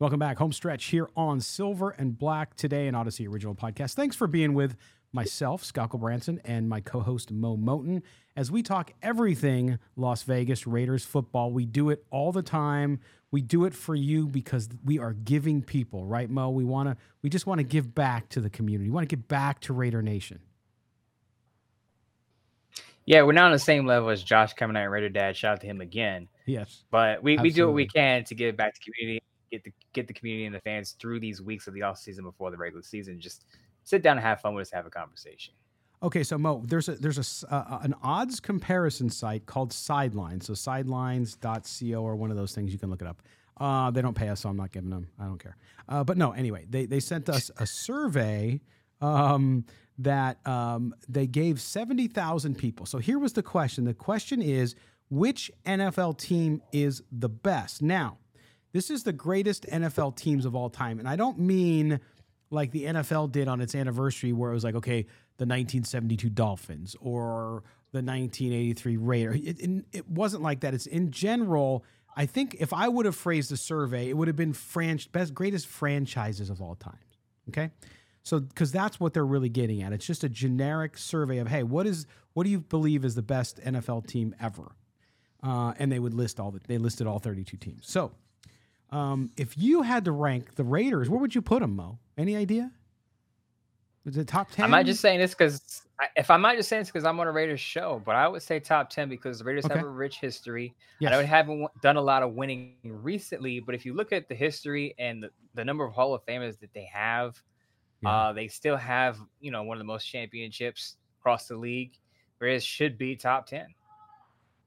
Welcome back. Home stretch here on Silver and Black today, an Odyssey original podcast. Thanks for being with myself, Scott Branson, and my co host, Mo Moton, as we talk everything Las Vegas Raiders football. We do it all the time. We do it for you because we are giving people, right, Mo? We want to, we just want to give back to the community. We want to give back to Raider Nation. Yeah, we're not on the same level as Josh coming out and Raider Dad. Shout out to him again. Yes. But we, we do what we can to give back to community get the get the community and the fans through these weeks of the off season before the regular season. Just sit down and have fun with us, have a conversation. Okay, so Mo, there's a there's a uh, an odds comparison site called Sidelines. So sidelines.co or one of those things you can look it up. Uh, they don't pay us, so I'm not giving them. I don't care. Uh, but no, anyway, they they sent us a survey um, that um, they gave seventy thousand people. So here was the question. The question is, which NFL team is the best? Now, this is the greatest NFL teams of all time. And I don't mean like the NFL did on its anniversary, where it was like, okay, the 1972 Dolphins or the 1983 Raiders. It, it, wasn't like that. It's in general. I think if I would have phrased the survey, it would have been franch- best greatest franchises of all time. Okay, so because that's what they're really getting at. It's just a generic survey of hey, what is what do you believe is the best NFL team ever? Uh, and they would list all the they listed all 32 teams. So um, if you had to rank the Raiders, where would you put them, Mo? Any idea? Was it top ten? I might just saying this because if I might just saying this because I'm on a Raiders show, but I would say top ten because the Raiders okay. have a rich history. Yes. I know they haven't done a lot of winning recently, but if you look at the history and the, the number of Hall of Famers that they have, yeah. uh, they still have you know one of the most championships across the league. Raiders should be top ten.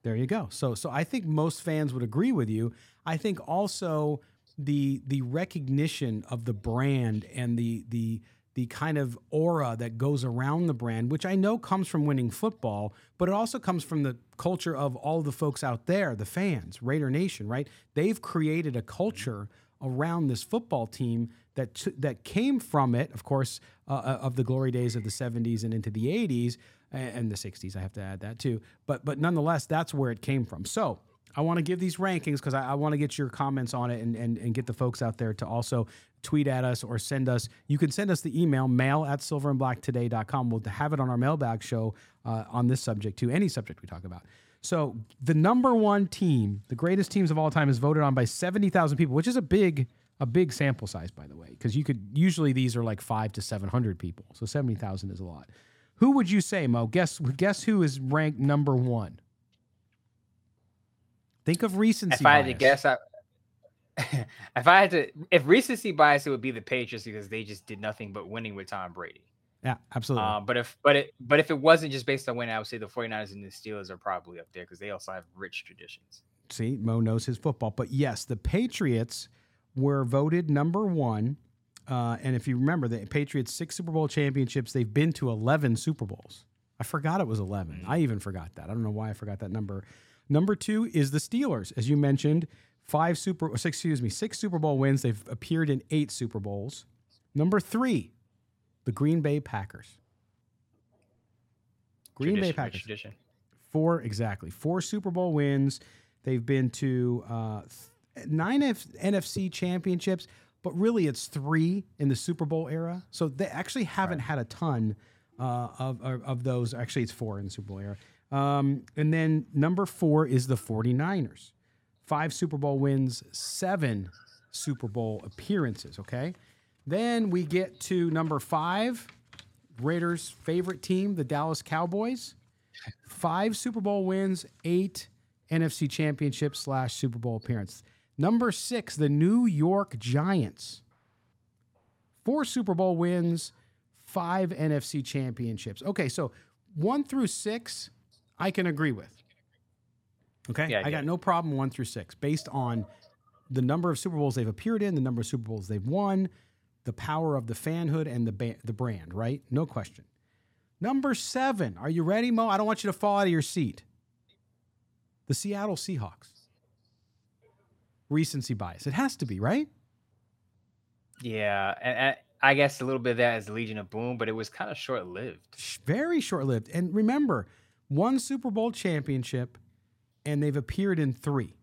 There you go. So so I think most fans would agree with you. I think also the the recognition of the brand and the the the kind of aura that goes around the brand, which I know comes from winning football, but it also comes from the culture of all the folks out there, the fans, Raider Nation, right? They've created a culture around this football team that t- that came from it, of course, uh, uh of the glory days of the 70s and into the 80s and the 60s. I have to add that too. But but nonetheless, that's where it came from. So I want to give these rankings because I, I want to get your comments on it and, and, and get the folks out there to also tweet at us or send us. You can send us the email, mail at silverandblacktoday.com. We'll have it on our mailbag show uh, on this subject too, any subject we talk about. So the number one team, the greatest teams of all time, is voted on by 70,000 people, which is a big a big sample size, by the way, because you could usually these are like five to 700 people. So 70,000 is a lot. Who would you say, Mo? Guess guess who is ranked number one? Think of recency. If I had to guess, I, if I had to, if recency bias, it would be the Patriots because they just did nothing but winning with Tom Brady. Yeah, absolutely. Uh, but if but it but if it wasn't just based on winning, I would say the 49ers and the Steelers are probably up there because they also have rich traditions. See, Mo knows his football. But yes, the Patriots were voted number one. Uh, and if you remember, the Patriots six Super Bowl championships. They've been to eleven Super Bowls. I forgot it was 11. Mm-hmm. I even forgot that. I don't know why I forgot that number. Number two is the Steelers, as you mentioned, five Super, six, excuse me, six Super Bowl wins. They've appeared in eight Super Bowls. Number three, the Green Bay Packers. Green tradition, Bay Packers. Tradition. Four exactly. Four Super Bowl wins. They've been to uh, nine F- NFC championships, but really it's three in the Super Bowl era. So they actually haven't right. had a ton uh, of, of, of those. Actually, it's four in the Super Bowl era. Um, and then number four is the 49ers. Five Super Bowl wins, seven Super Bowl appearances. Okay. Then we get to number five, Raiders' favorite team, the Dallas Cowboys. Five Super Bowl wins, eight NFC Championship slash Super Bowl appearance. Number six, the New York Giants. Four Super Bowl wins, five NFC championships. Okay, so one through six, I can agree with. Okay, yeah, I got no problem one through six based on the number of Super Bowls they've appeared in, the number of Super Bowls they've won, the power of the fanhood and the ba- the brand. Right, no question. Number seven, are you ready, Mo? I don't want you to fall out of your seat. The Seattle Seahawks. Recency bias. It has to be, right? Yeah, and, I guess a little bit of that is Legion of Boom, but it was kind of short lived. Very short lived. And remember, one Super Bowl championship, and they've appeared in three.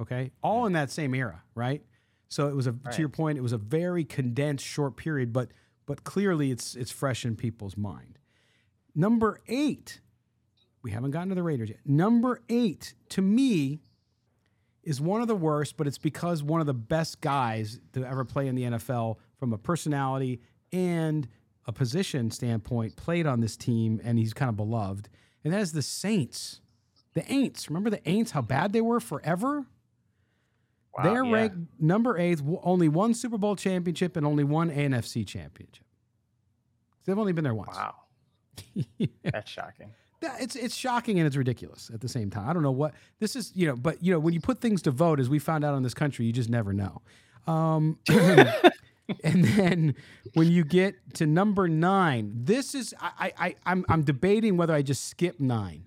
Okay, all in that same era, right? So it was a right. to your point, it was a very condensed short period, but but clearly it's it's fresh in people's mind. Number eight, we haven't gotten to the Raiders yet. Number eight, to me, is one of the worst, but it's because one of the best guys to ever play in the NFL from a personality and a position standpoint played on this team, and he's kind of beloved. And that is the Saints. The Aints. Remember the Aints, how bad they were forever? Wow, They're yeah. ranked number eight, only one Super Bowl championship and only one NFC championship. They've only been there once. Wow. yeah. That's shocking. Yeah, it's it's shocking and it's ridiculous at the same time. I don't know what this is, you know, but you know, when you put things to vote, as we found out in this country, you just never know. Um, and then when you get to number nine, this is I, I I'm I'm debating whether I just skip nine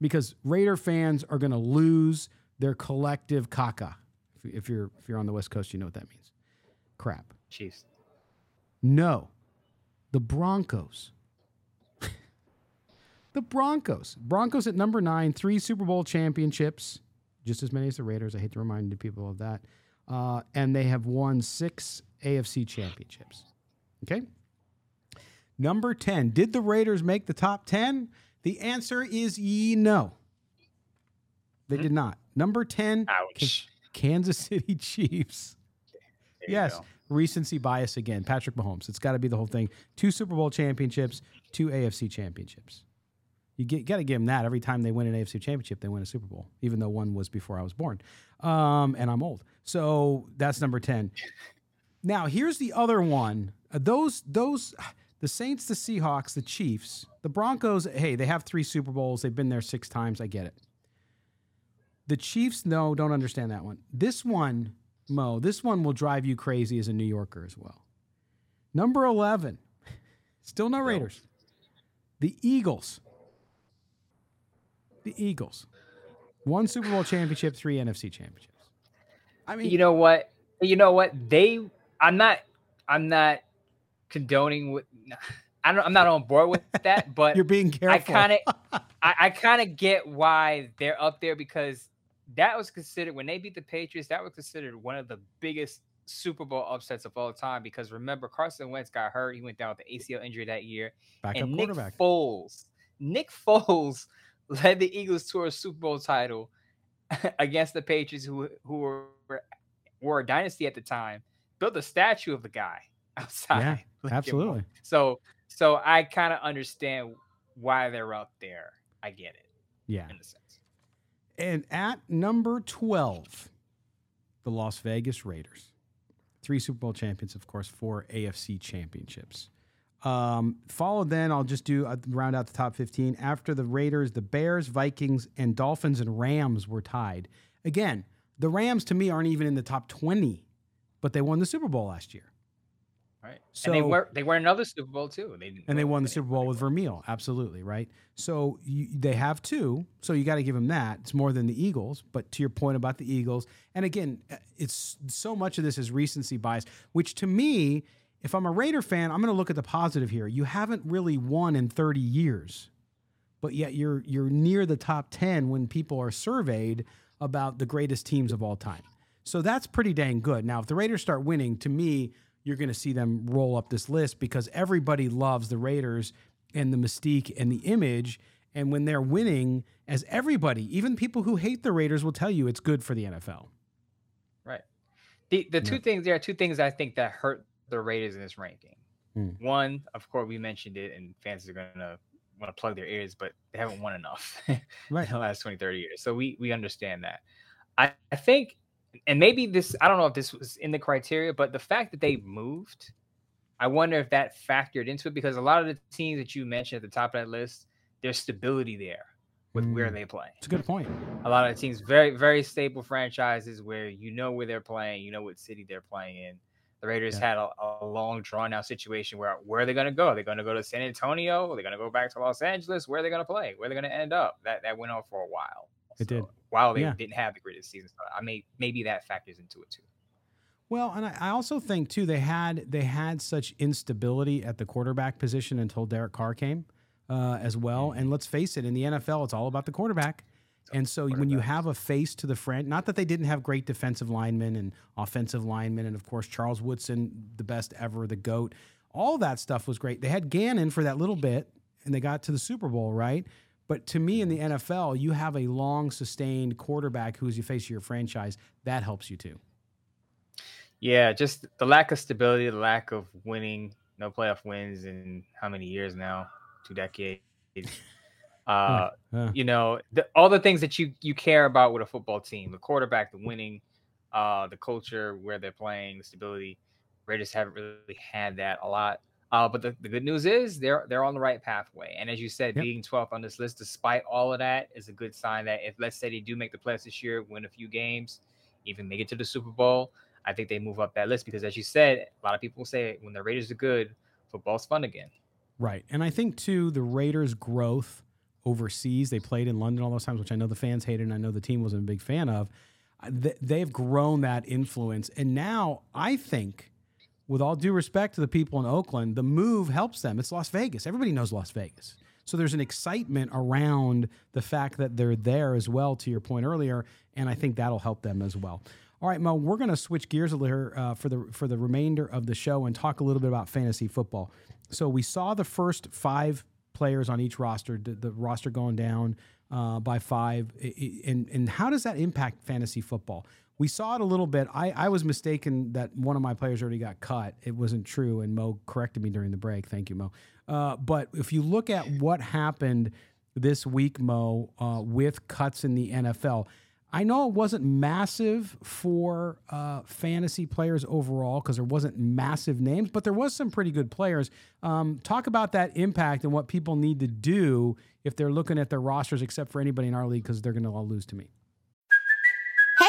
because Raider fans are going to lose their collective caca. If you're if you're on the West Coast, you know what that means. Crap. Chiefs. No, the Broncos. The Broncos. Broncos at number nine, three Super Bowl championships, just as many as the Raiders. I hate to remind people of that. Uh, and they have won six AFC championships. Okay. Number 10. Did the Raiders make the top 10? The answer is ye no. They did not. Number 10. Ouch. Kansas City Chiefs. Yes. Recency bias again. Patrick Mahomes. It's got to be the whole thing. Two Super Bowl championships, two AFC championships. You got to give them that. Every time they win an AFC championship, they win a Super Bowl, even though one was before I was born. Um, and I'm old. So that's number 10. Now, here's the other one. Uh, those those the Saints, the Seahawks, the Chiefs, the Broncos, hey, they have 3 Super Bowls. They've been there 6 times. I get it. The Chiefs, no, don't understand that one. This one, Mo, this one will drive you crazy as a New Yorker as well. Number 11, still no Raiders. The Eagles. The Eagles. One Super Bowl championship, three NFC championships. I mean, you know what? You know what? They I'm not I'm not condoning with I don't, I'm not on board with that, but you're being careful. I kind of I, I kind of get why they're up there because that was considered when they beat the Patriots, that was considered one of the biggest Super Bowl upsets of all time because remember Carson Wentz got hurt, he went down with the ACL injury that year. Backup and Nick Foles, Nick Foles led the Eagles to a Super Bowl title against the Patriots who who were were a dynasty at the time built a statue of the guy outside. Yeah, absolutely. So so I kind of understand why they're up there. I get it. Yeah. In a sense. And at number 12, the Las Vegas Raiders. Three Super Bowl champions, of course, four AFC championships. Um, followed then, I'll just do uh, round out the top 15. After the Raiders, the Bears, Vikings, and Dolphins and Rams were tied. Again, the Rams to me aren't even in the top 20 but they won the Super Bowl last year. Right. So and they were they won another Super Bowl too. They and they won the Super Bowl with Vermeil, absolutely right. So you, they have two, so you got to give them that. It's more than the Eagles, but to your point about the Eagles, and again, uh, it's so much of this is recency bias, which to me, if I'm a Raider fan, I'm going to look at the positive here. You haven't really won in 30 years, but yet you're you're near the top 10 when people are surveyed about the greatest teams of all time. So that's pretty dang good. Now, if the Raiders start winning, to me, you're going to see them roll up this list because everybody loves the Raiders and the mystique and the image. And when they're winning, as everybody, even people who hate the Raiders will tell you it's good for the NFL. Right. The the two things there are two things I think that hurt the Raiders in this ranking. Hmm. One, of course, we mentioned it, and fans are gonna want to plug their ears, but they haven't won enough right. in the last 20, 30 years. So we we understand that. I, I think, and maybe this, I don't know if this was in the criteria, but the fact that they moved, I wonder if that factored into it because a lot of the teams that you mentioned at the top of that list, there's stability there with mm. where they play. It's a good point. A lot of teams, very, very stable franchises where you know where they're playing, you know what city they're playing in. The Raiders yeah. had a, a, long, drawn out situation where where are they going to go? Are they going to go to San Antonio? Are they going to go back to Los Angeles? Where are they going to play? Where are they going to end up? That that went on for a while. It so, did. While they yeah. didn't have the greatest season, so I may maybe that factors into it too. Well, and I, I also think too they had they had such instability at the quarterback position until Derek Carr came uh, as well. Mm-hmm. And let's face it, in the NFL, it's all about the quarterback. And so when you have a face to the front, not that they didn't have great defensive linemen and offensive linemen, and of course Charles Woodson, the best ever, the goat, all that stuff was great. They had Gannon for that little bit, and they got to the Super Bowl, right? But to me, in the mm-hmm. NFL, you have a long, sustained quarterback who's you face of your franchise. That helps you too. Yeah, just the lack of stability, the lack of winning, no playoff wins in how many years now? Two decades. Uh, yeah. You know, the, all the things that you you care about with a football team: the quarterback, the winning, uh, the culture, where they're playing, the stability. Raiders haven't really had that a lot. Uh, but the, the good news is they're they're on the right pathway. And as you said, yep. being 12th on this list, despite all of that, is a good sign that if let's say they do make the playoffs this year, win a few games, even make it to the Super Bowl, I think they move up that list because as you said, a lot of people say when the Raiders are good, football's fun again. Right. And I think too the Raiders' growth overseas. They played in London all those times, which I know the fans hated, and I know the team wasn't a big fan of. They've grown that influence, and now I think, with all due respect to the people in Oakland, the move helps them. It's Las Vegas. Everybody knows Las Vegas. So there's an excitement around the fact that they're there as well, to your point earlier, and I think that'll help them as well. All right, Mo, we're going to switch gears a little uh, for the for the remainder of the show and talk a little bit about fantasy football. So we saw the first five players on each roster, the, the roster going down uh, by five, and and how does that impact fantasy football? We saw it a little bit. I, I was mistaken that one of my players already got cut. It wasn't true, and Mo corrected me during the break. Thank you, Mo. Uh, but if you look at what happened this week, Mo, uh, with cuts in the NFL, I know it wasn't massive for uh, fantasy players overall because there wasn't massive names, but there was some pretty good players. Um, talk about that impact and what people need to do if they're looking at their rosters, except for anybody in our league because they're going to all lose to me.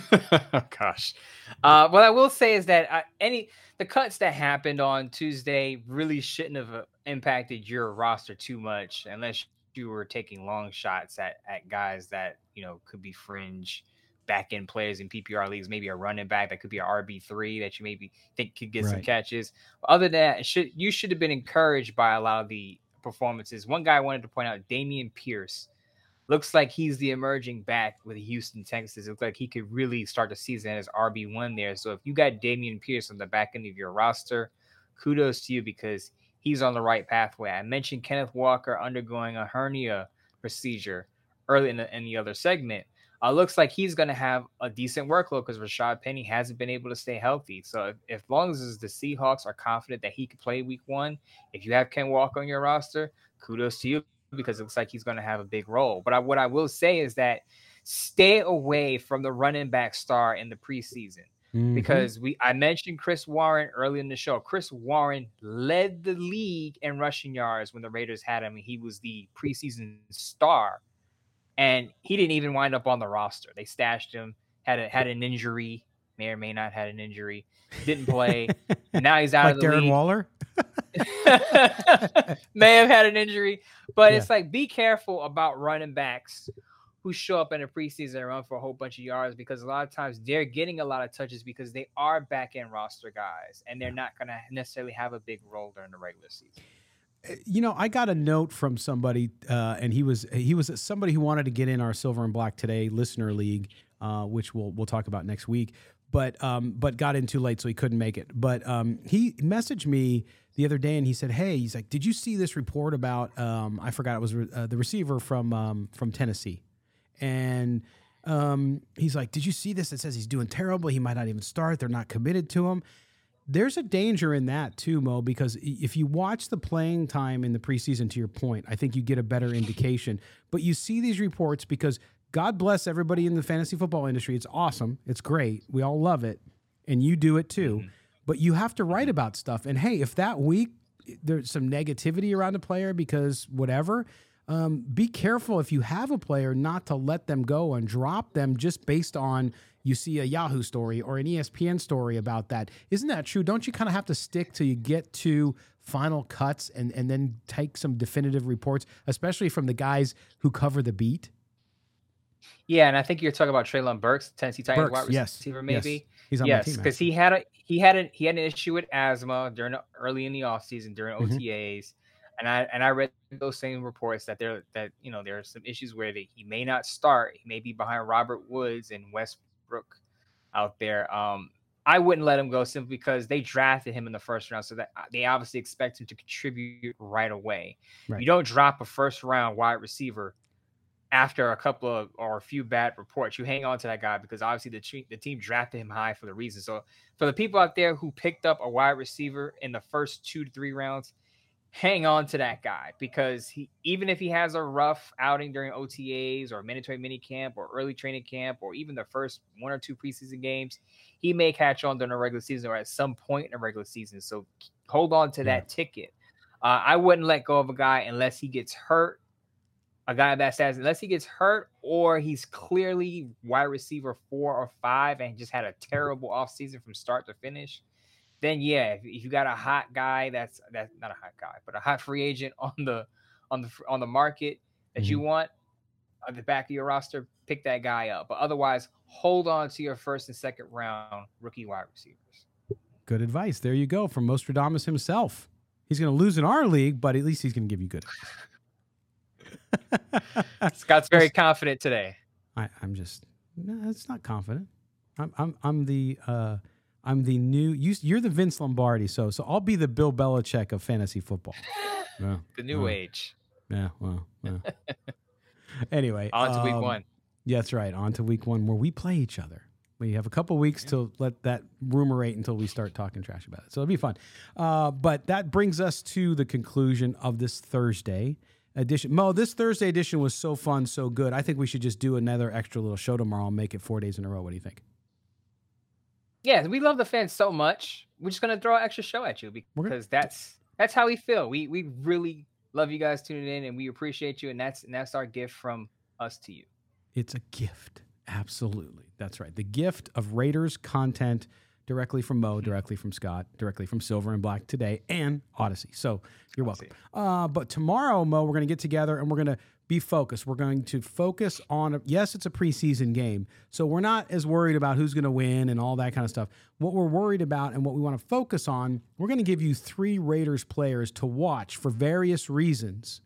Gosh. Uh, what I will say is that uh, any the cuts that happened on Tuesday really shouldn't have uh, impacted your roster too much, unless you were taking long shots at at guys that you know could be fringe back end players in PPR leagues, maybe a running back that could be a RB three that you maybe think could get right. some catches. Other than that, should you should have been encouraged by a lot of the performances. One guy I wanted to point out, Dameon Pierce looks like he's the emerging back with Houston Texas. It looks like he could really start the season as RB one there. So if you got Dameon Pierce on the back end of your roster, kudos to you because he's on the right pathway. I mentioned Kenneth Walker undergoing a hernia procedure early in the, in the other segment. Uh, looks like he's going to have a decent workload because Rashaad Penny hasn't been able to stay healthy. So, if, if long as the Seahawks are confident that he could play week one, if you have Ken Walker on your roster, kudos to you because it looks like he's going to have a big role. But I, what I will say is that stay away from the running back star in the preseason. Mm-hmm. Because we I mentioned Chris Warren early in the show. Chris Warren led the league in rushing yards when the Raiders had him. He was the preseason star. And he didn't even wind up on the roster. They stashed him, had a, had an injury, may or may not had an injury, didn't play. now he's out like of the Darren league. Waller. may have had an injury, but yeah. it's like be careful about running backs who show up in the preseason and run for a whole bunch of yards because a lot of times they're getting a lot of touches because they are back end roster guys and they're not going to necessarily have a big role during the regular season. Eh, you know, I got a note from somebody, uh, and he was he was somebody who wanted to get in our Silver and Black Today listener league, uh, which we'll we'll talk about next week. But um, but got in too late, so he couldn't make it. But um, he messaged me the other day, and he said, "Hey, he's like, did you see this report about? Um, I forgot it was uh, the receiver from um, from Tennessee." and um, he's like, "Did you see this? It says he's doing terrible. He might not even start. They're not committed to him." There's a danger in that too, Mo, because if you watch the playing time in the preseason, to your point, I think you get a better indication. But you see these reports because God bless everybody in the fantasy football industry. It's awesome. It's great. We all love it, and you do it too. Mm-hmm. But you have to write about stuff. And hey, if that week there's some negativity around a player because whatever, um, be careful if you have a player not to let them go and drop them just based on you see a Yahoo story or an ESPN story about that. Isn't that true? Don't you kind of have to stick till you get to final cuts and, and then take some definitive reports, especially from the guys who cover the beat? Yeah, and I think you're talking about Treylon Burks, Tennessee Titans wide yes, receiver, maybe. Yes, he's on yes, because he had a he had a he had an issue with asthma during early in the offseason during mm-hmm. OTAs and I and I read those same reports that there that you know there are some issues where they, he may not start. He may be behind Robert Woods and Westbrook out there. Um, I wouldn't let him go simply because they drafted him in the first round, so that uh, they obviously expect him to contribute right away. Right. You don't drop a first round wide receiver after a couple of or a few bad reports. You hang on to that guy because obviously the the team drafted him high for the reason. So for the people out there who picked up a wide receiver in the first two to three rounds, hang on to that guy because he even if he has a rough outing during OTAs or mandatory mini camp or early training camp or even the first one or two preseason games, he may catch on during the regular season or at some point in the regular season. So hold on to yeah. that ticket. Uh, I wouldn't let go of a guy unless he gets hurt. A guy that says unless he gets hurt or he's clearly wide receiver four or five and just had a terrible offseason from start to finish then yeah, if, if you got a hot guy that's that's not a hot guy, but a hot free agent on the on the on the market that mm-hmm. you want at the back of your roster, pick that guy up. But otherwise, hold on to your first and second round rookie wide receivers. Good advice. There you go from Mostradamus himself. He's going to lose in our league, but at least he's going to give you good. Scott's very confident today. I, am just no, it's not confident. I'm I'm I'm the uh, I'm the new. You, you're the Vince Lombardi, so so I'll be the Bill Belichick of fantasy football. Yeah, the new age. Yeah. Well. Anyway, on to um, week one. Yeah, that's right. On to week one, where we play each other. We have a couple weeks yeah. to let that rumourate until we start talking trash about it. So it'll be fun. Uh, but that brings us to the conclusion of this Thursday edition. Mo, this Thursday edition was so fun, so good. I think we should just do another extra little show tomorrow and make it four days in a row. What do you think? yeah, we love the fans so much. We're just gonna throw an extra show at you because that's that's how we feel. We we really love you guys tuning in and we appreciate you, and that's and that's our gift from us to you. It's a gift. Absolutely. That's right. The gift of Raiders content directly from Mo, directly from Scott, directly from Silver and Black today, and Odyssey. So you're welcome. Uh, but tomorrow, Mo, we're going to get together and we're going to be focused. We're going to focus on, yes, it's a preseason game. So we're not as worried about who's going to win and all that kind of stuff. What we're worried about and what we want to focus on, we're going to give you three Raiders players to watch for various reasons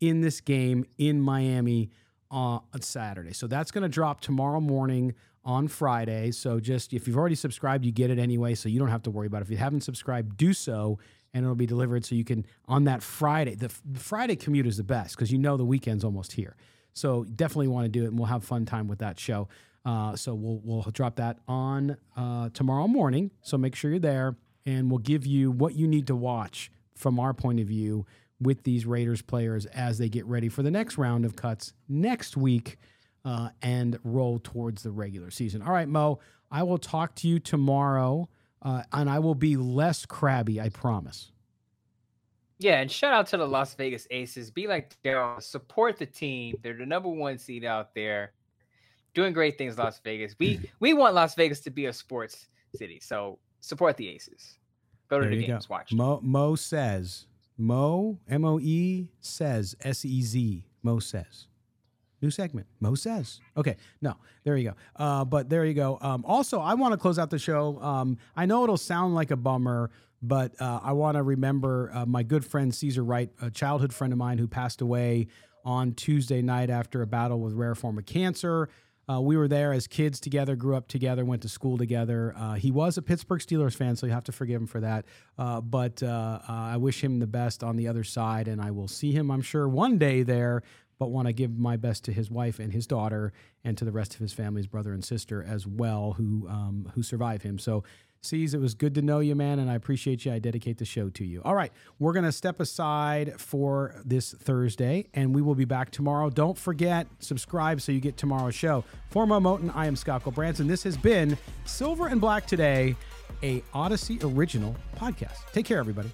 in this game in Miami uh, on Saturday. So that's going to drop tomorrow morning on Friday. So just if you've already subscribed, you get it anyway. So you don't have to worry about it. If you haven't subscribed, do so and it'll be delivered so you can on that Friday. The, the Friday commute is the best because you know the weekend's almost here. So definitely want to do it, and we'll have fun time with that show. Uh, so we'll we'll drop that on uh, tomorrow morning. So make sure you're there, and we'll give you what you need to watch from our point of view with these Raiders players as they get ready for the next round of cuts next week uh, and roll towards the regular season. All right, Mo, I will talk to you tomorrow uh, and I will be less crabby. I promise. Yeah, and shout out to the Las Vegas Aces. Be like Daryl, support the team. They're the number one seed out there, doing great things. Las Vegas. We we want Las Vegas to be a sports city, so support the Aces. Go to there the games. Go. Watch. Mo, Mo says. Mo M O E says S E Z. Mo says. New segment. Mo says. Okay, no, there you go. Uh, but there you go. Um, also, I want to close out the show. Um, I know it'll sound like a bummer, but uh, I want to remember uh, my good friend Caesar Wright, a childhood friend of mine who passed away on Tuesday night after a battle with rare form of cancer. Uh, we were there as kids together, grew up together, went to school together. Uh, he was a Pittsburgh Steelers fan, so you have to forgive him for that. Uh, but uh, uh, I wish him the best on the other side, and I will see him, I'm sure, one day there. But want to give my best to his wife and his daughter, and to the rest of his family's brother and sister as well, who um, who survive him. So Sees, it was good to know you, man, and I appreciate you. I dedicate the show to you. All right, we're going to step aside for this Thursday, and we will be back tomorrow. Don't forget, subscribe so you get tomorrow's show. For Mo Moton, I am Scott Branson. This has been Silver and Black Today, a Odyssey original podcast. Take care, everybody.